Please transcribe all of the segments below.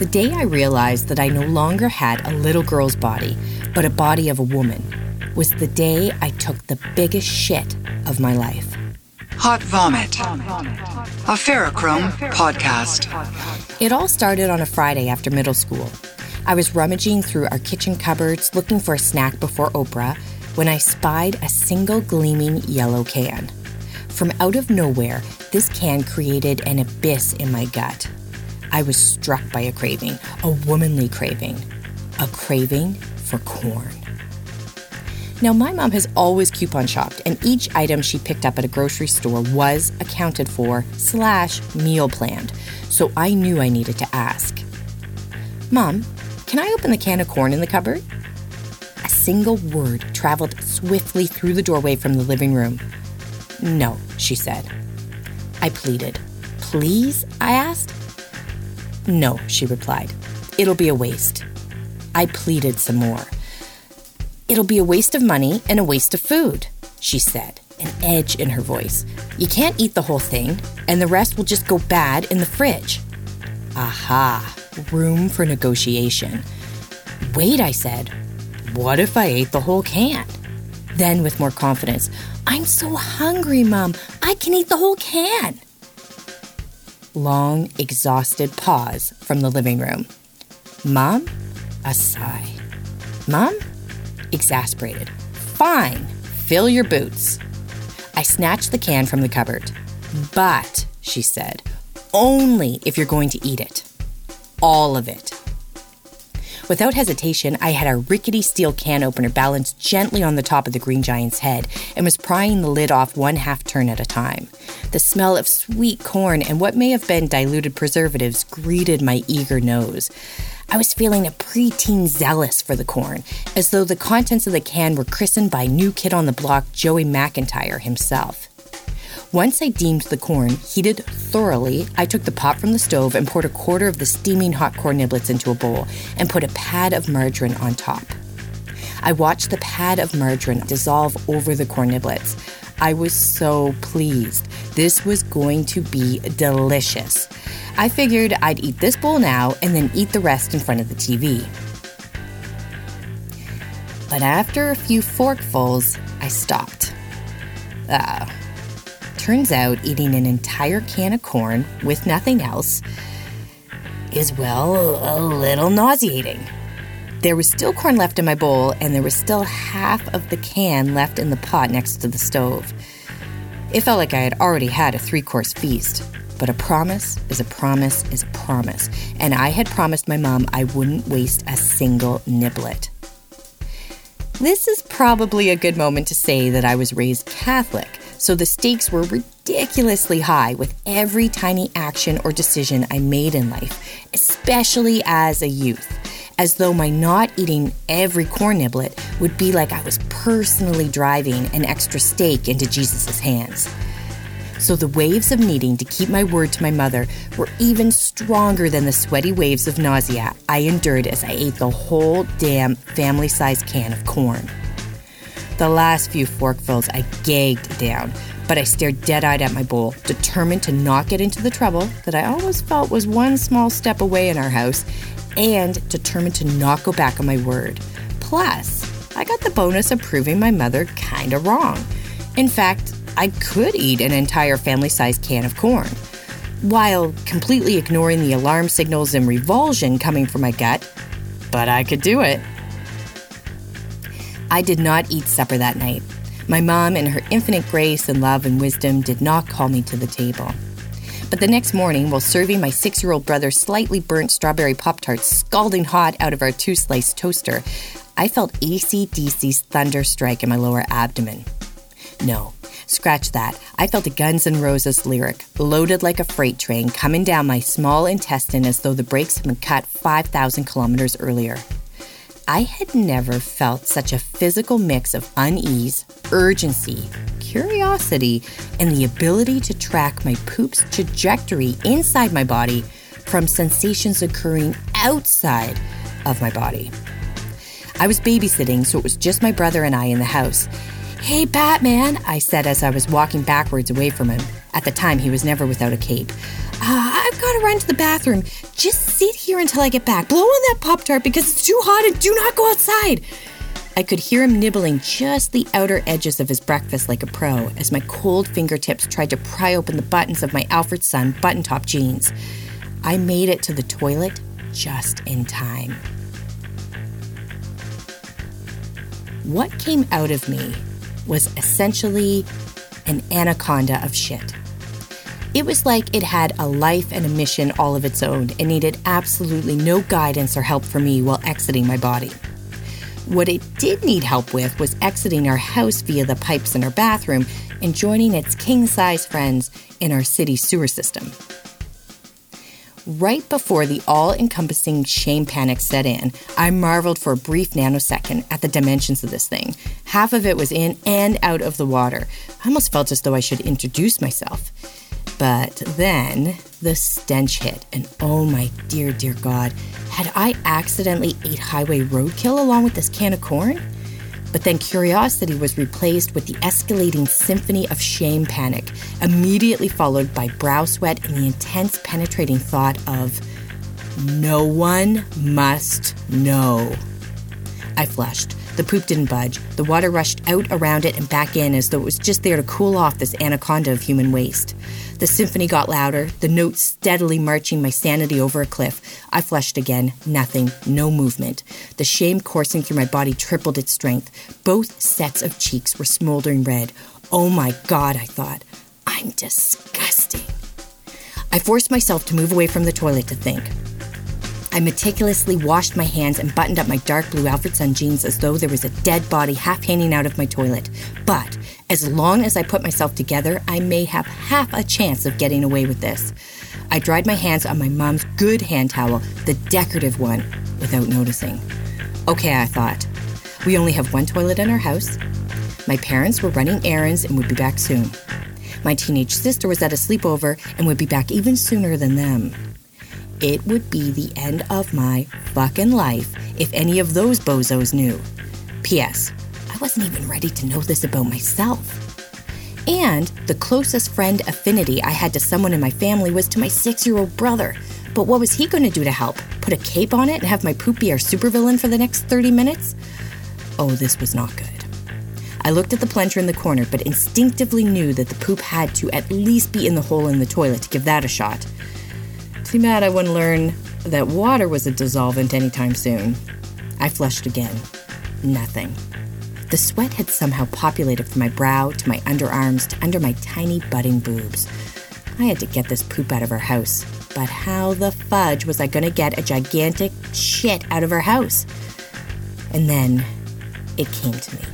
The day I realized that I no longer had a little girl's body, but a body of a woman, was the day I took the biggest shit of my life. Hot Vomit, a Ferrochrome podcast. It all started on a Friday after middle school. I was rummaging through our kitchen cupboards looking for a snack before Oprah when I spied a single gleaming yellow can. From out of nowhere, this can created an abyss in my gut. I was struck by a craving, a womanly craving, a craving for corn. Now, my mom has always coupon shopped, and each item she picked up at a grocery store was accounted for slash meal planned, so I knew I needed to ask. Mom, can I open the can of corn in the cupboard? A single word traveled swiftly through the doorway from the living room. No, she said. I pleaded. Please? I asked. No, she replied. It'll be a waste. I pleaded some more. It'll be a waste of money and a waste of food, she said, an edge in her voice. You can't eat the whole thing, and the rest will just go bad in the fridge. Aha, room for negotiation. Wait, I said. What if I ate the whole can? Then, with more confidence, I'm so hungry, Mom. I can eat the whole can long, exhausted pause from the living room. Mom? A sigh. Mom? Exasperated. Fine, fill your boots. I snatched the can from the cupboard. But, she said, only if you're going to eat it. All of it. Without hesitation, I had a rickety steel can opener balanced gently on the top of the green giant's head and was prying the lid off one half turn at a time. The smell of sweet corn and what may have been diluted preservatives greeted my eager nose. I was feeling a preteen zealous for the corn, as though the contents of the can were christened by new kid on the block Joey McIntyre himself. Once I deemed the corn heated thoroughly, I took the pot from the stove and poured a quarter of the steaming hot corn niblets into a bowl and put a pad of margarine on top. I watched the pad of margarine dissolve over the corn niblets. I was so pleased. This was going to be delicious. I figured I'd eat this bowl now and then eat the rest in front of the TV. But after a few forkfuls, I stopped. Ah, turns out eating an entire can of corn with nothing else is, well, a little nauseating. There was still corn left in my bowl, and there was still half of the can left in the pot next to the stove. It felt like I had already had a three course feast. But a promise is a promise is a promise, and I had promised my mom I wouldn't waste a single niblet. This is probably a good moment to say that I was raised Catholic, so the stakes were ridiculously high with every tiny action or decision I made in life, especially as a youth, as though my not eating every corn niblet would be like I was personally driving an extra stake into Jesus' hands. So the waves of needing to keep my word to my mother were even stronger than the sweaty waves of nausea I endured as I ate the whole damn family sized can of corn. The last few forkfuls I gagged down, but I stared dead eyed at my bowl, determined to not get into the trouble that I always felt was one small step away in our house, and determined to not go back on my word. Plus, I got the bonus of proving my mother kinda wrong. In fact, I could eat an entire family sized can of corn. While completely ignoring the alarm signals and revulsion coming from my gut, but I could do it. I did not eat supper that night. My mom, in her infinite grace and love and wisdom, did not call me to the table. But the next morning, while serving my six year old brother slightly burnt strawberry Pop Tarts scalding hot out of our two slice toaster, I felt ACDC's thunder strike in my lower abdomen. No, scratch that. I felt a Guns N' Roses lyric, loaded like a freight train, coming down my small intestine as though the brakes had been cut 5,000 kilometers earlier. I had never felt such a physical mix of unease, urgency, curiosity, and the ability to track my poop's trajectory inside my body from sensations occurring outside of my body. I was babysitting, so it was just my brother and I in the house. Hey, Batman, I said as I was walking backwards away from him. At the time, he was never without a cape. Uh, I've got to run to the bathroom. Just sit here until I get back. Blow on that Pop Tart because it's too hot and do not go outside. I could hear him nibbling just the outer edges of his breakfast like a pro as my cold fingertips tried to pry open the buttons of my Alfred Sung button top jeans. I made it to the toilet just in time. What came out of me was essentially an anaconda of shit. It was like it had a life and a mission all of its own and needed absolutely no guidance or help from me while exiting my body. What it did need help with was exiting our house via the pipes in our bathroom and joining its king size friends in our city sewer system. Right before the all encompassing shame panic set in, I marveled for a brief nanosecond at the dimensions of this thing. Half of it was in and out of the water. I almost felt as though I should introduce myself. But then the stench hit, and oh my dear, dear God, had I accidentally ate highway roadkill along with this can of corn? But then curiosity was replaced with the escalating symphony of shame panic, immediately followed by brow sweat and the intense penetrating thought of, no one must know. I flushed. The poop didn't budge. The water rushed out around it and back in as though it was just there to cool off this anaconda of human waste. The symphony got louder, the notes steadily marching my sanity over a cliff. I flushed again. Nothing. No movement. The shame coursing through my body tripled its strength. Both sets of cheeks were smoldering red. Oh my God, I thought. I'm disgusting. I forced myself to move away from the toilet to think. I meticulously washed my hands and buttoned up my dark blue Alfred Sung jeans as though there was a dead body half hanging out of my toilet. But as long as I put myself together, I may have half a chance of getting away with this. I dried my hands on my mom's good hand towel, the decorative one, without noticing. Okay, I thought. We only have one toilet in our house. My parents were running errands and would be back soon. My teenage sister was at a sleepover and would be back even sooner than them. It would be the end of my fucking life if any of those bozos knew. P.S. I wasn't even ready to know this about myself. And the closest friend affinity I had to someone in my family was to my six year old brother. But what was he going to do to help? Put a cape on it and have my poop be our supervillain for the next 30 minutes? Oh, this was not good. I looked at the plunger in the corner, but instinctively knew that the poop had to at least be in the hole in the toilet to give that a shot. Too bad I wouldn't learn that water was a dissolvent anytime soon. I flushed again. Nothing. The sweat had somehow populated from my brow to my underarms to under my tiny budding boobs. I had to get this poop out of her house. But how the fudge was I going to get a gigantic shit out of her house? And then it came to me.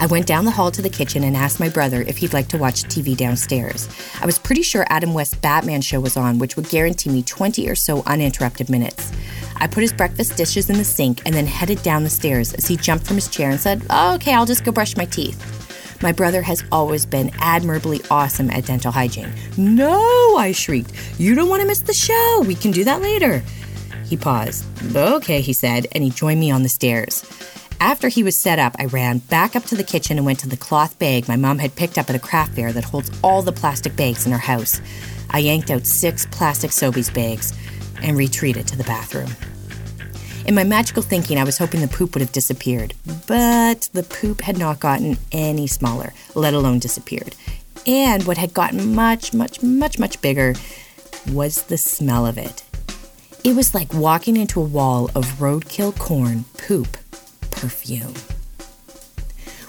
I went down the hall to the kitchen and asked my brother if he'd like to watch TV downstairs. I was pretty sure Adam West's Batman show was on, which would guarantee me 20 or so uninterrupted minutes. I put his breakfast dishes in the sink and then headed down the stairs as he jumped from his chair and said, oh, Okay, I'll just go brush my teeth. My brother has always been admirably awesome at dental hygiene. No, I shrieked. You don't want to miss the show. We can do that later. He paused. Okay, he said, and he joined me on the stairs. After he was set up, I ran back up to the kitchen and went to the cloth bag my mom had picked up at a craft fair that holds all the plastic bags in our house. I yanked out six plastic Sobeys bags and retreated to the bathroom. In my magical thinking, I was hoping the poop would have disappeared, but the poop had not gotten any smaller, let alone disappeared. And what had gotten much, much, much, much bigger was the smell of it. It was like walking into a wall of roadkill corn poop perfume.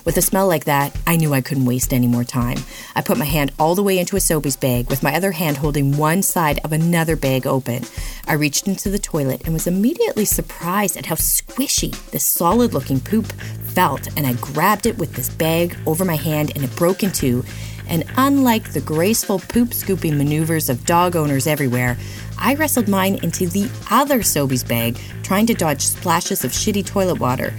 With a smell like that, I knew I couldn't waste any more time. I put my hand all the way into a Sobeys bag, with my other hand holding one side of another bag open. I reached into the toilet and was immediately surprised at how squishy this solid looking poop felt, and I grabbed it with this bag over my hand and it broke in two. And unlike the graceful poop scooping maneuvers of dog owners everywhere, I wrestled mine into the other Sobeys bag, trying to dodge splashes of shitty toilet water.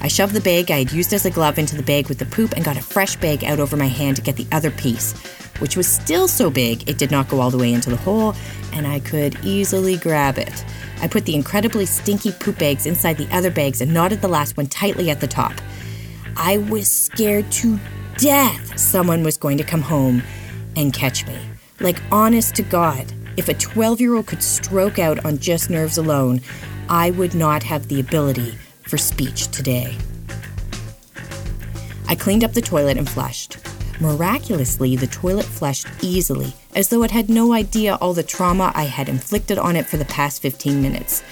I shoved the bag I had used as a glove into the bag with the poop and got a fresh bag out over my hand to get the other piece, which was still so big it did not go all the way into the hole, and I could easily grab it. I put the incredibly stinky poop bags inside the other bags and knotted the last one tightly at the top. I was scared to death someone was going to come home and catch me. Like, honest to God, if a 12 year old could stroke out on just nerves alone, I would not have the ability for speech today. I cleaned up the toilet and flushed. Miraculously, the toilet flushed easily, as though it had no idea all the trauma I had inflicted on it for the past 15 minutes.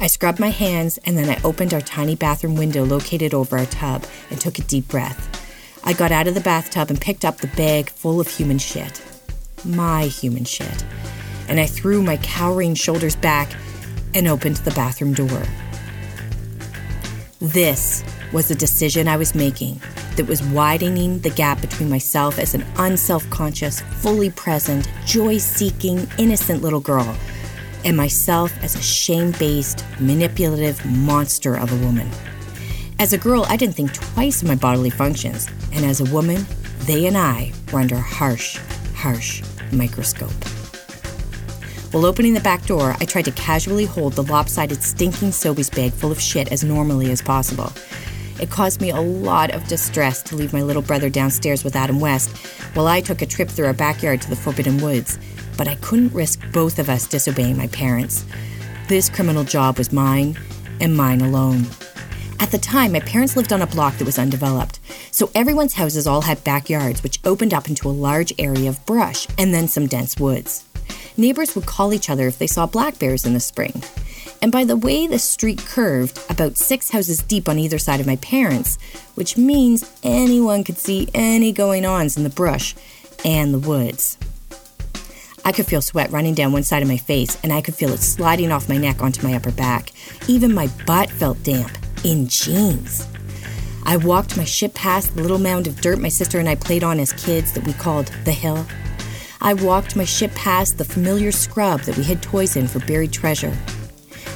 I scrubbed my hands and then I opened our tiny bathroom window located over our tub and took a deep breath. I got out of the bathtub and picked up the bag full of human shit. My human shit. And I threw my cowering shoulders back and opened the bathroom door. This was the decision I was making that was widening the gap between myself as an unself conscious, fully present, joy seeking, innocent little girl and myself as a shame based, manipulative monster of a woman. As a girl, I didn't think twice of my bodily functions, and as a woman, they and I were under a harsh, harsh microscope. While opening the back door, I tried to casually hold the lopsided, stinking Sobeys bag full of shit as normally as possible. It caused me a lot of distress to leave my little brother downstairs with Adam West while I took a trip through our backyard to the Forbidden Woods, but I couldn't risk both of us disobeying my parents. This criminal job was mine and mine alone. At the time, my parents lived on a block that was undeveloped, so everyone's houses all had backyards which opened up into a large area of brush and then some dense woods. Neighbors would call each other if they saw black bears in the spring. And by the way the street curved, about six houses deep on either side of my parents, which means anyone could see any going ons in the brush and the woods. I could feel sweat running down one side of my face, and I could feel it sliding off my neck onto my upper back. Even my butt felt damp, in jeans. I walked my ship past the little mound of dirt my sister and I played on as kids that we called the hill. I walked my ship past the familiar scrub that we hid toys in for buried treasure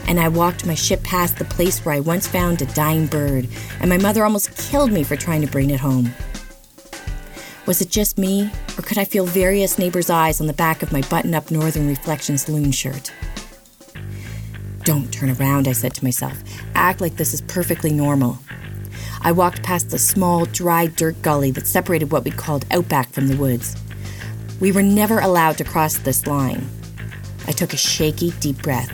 and I walked my ship past the place where I once found a dying bird, and my mother almost killed me for trying to bring it home. Was it just me, or could I feel various neighbors' eyes on the back of my button up Northern Reflections loon shirt? Don't turn around, I said to myself. Act like this is perfectly normal. I walked past the small, dry dirt gully that separated what we called outback from the woods. We were never allowed to cross this line. I took a shaky, deep breath.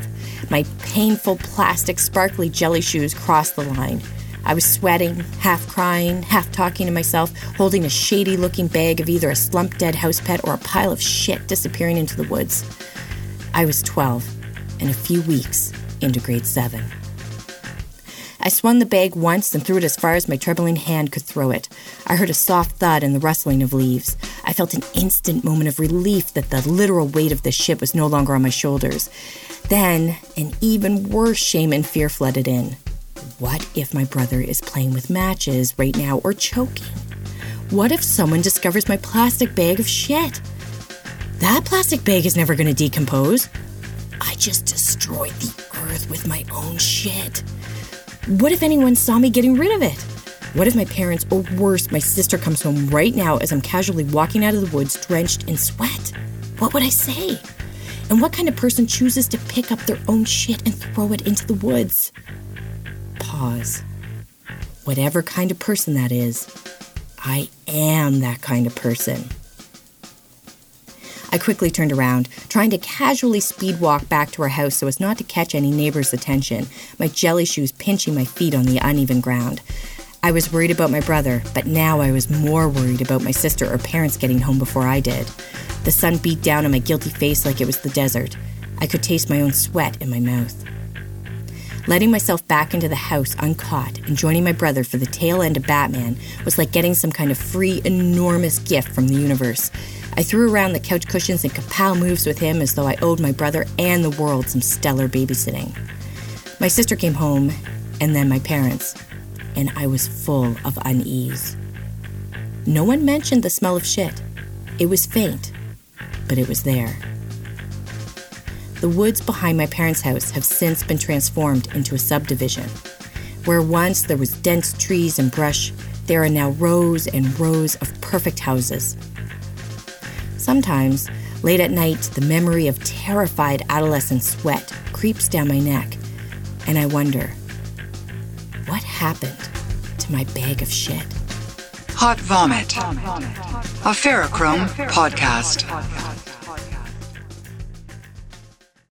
My painful plastic sparkly jelly shoes crossed the line. I was sweating, half crying, half talking to myself, holding a shady looking bag of either a slumped dead house pet or a pile of shit disappearing into the woods. I was 12 and a few weeks into grade 7. I swung the bag once and threw it as far as my trembling hand could throw it. I heard a soft thud and the rustling of leaves. I felt an instant moment of relief that the literal weight of the ship was no longer on my shoulders. Then, an even worse shame and fear flooded in. What if my brother is playing with matches right now or choking? What if someone discovers my plastic bag of shit? That plastic bag is never going to decompose. I just destroyed the with my own shit. What if anyone saw me getting rid of it? What if my parents, or worse, my sister comes home right now as I'm casually walking out of the woods drenched in sweat? What would I say? And what kind of person chooses to pick up their own shit and throw it into the woods? Pause. Whatever kind of person that is, I am that kind of person. I quickly turned around, trying to casually speed walk back to our house so as not to catch any neighbor's attention, my jelly shoes pinching my feet on the uneven ground. I was worried about my brother, but now I was more worried about my sister or parents getting home before I did. The sun beat down on my guilty face like it was the desert. I could taste my own sweat in my mouth. Letting myself back into the house uncaught and joining my brother for the tail end of Batman was like getting some kind of free, enormous gift from the universe. I threw around the couch cushions and kapow moves with him as though I owed my brother and the world some stellar babysitting. My sister came home, and then my parents, and I was full of unease. No one mentioned the smell of shit. It was faint, but it was there. The woods behind my parents' house have since been transformed into a subdivision. Where once there was dense trees and brush, there are now rows and rows of perfect houses. Sometimes, late at night, the memory of terrified adolescent sweat creeps down my neck, and I wonder what happened to my bag of shit? Hot Vomit. A Ferrochrome podcast.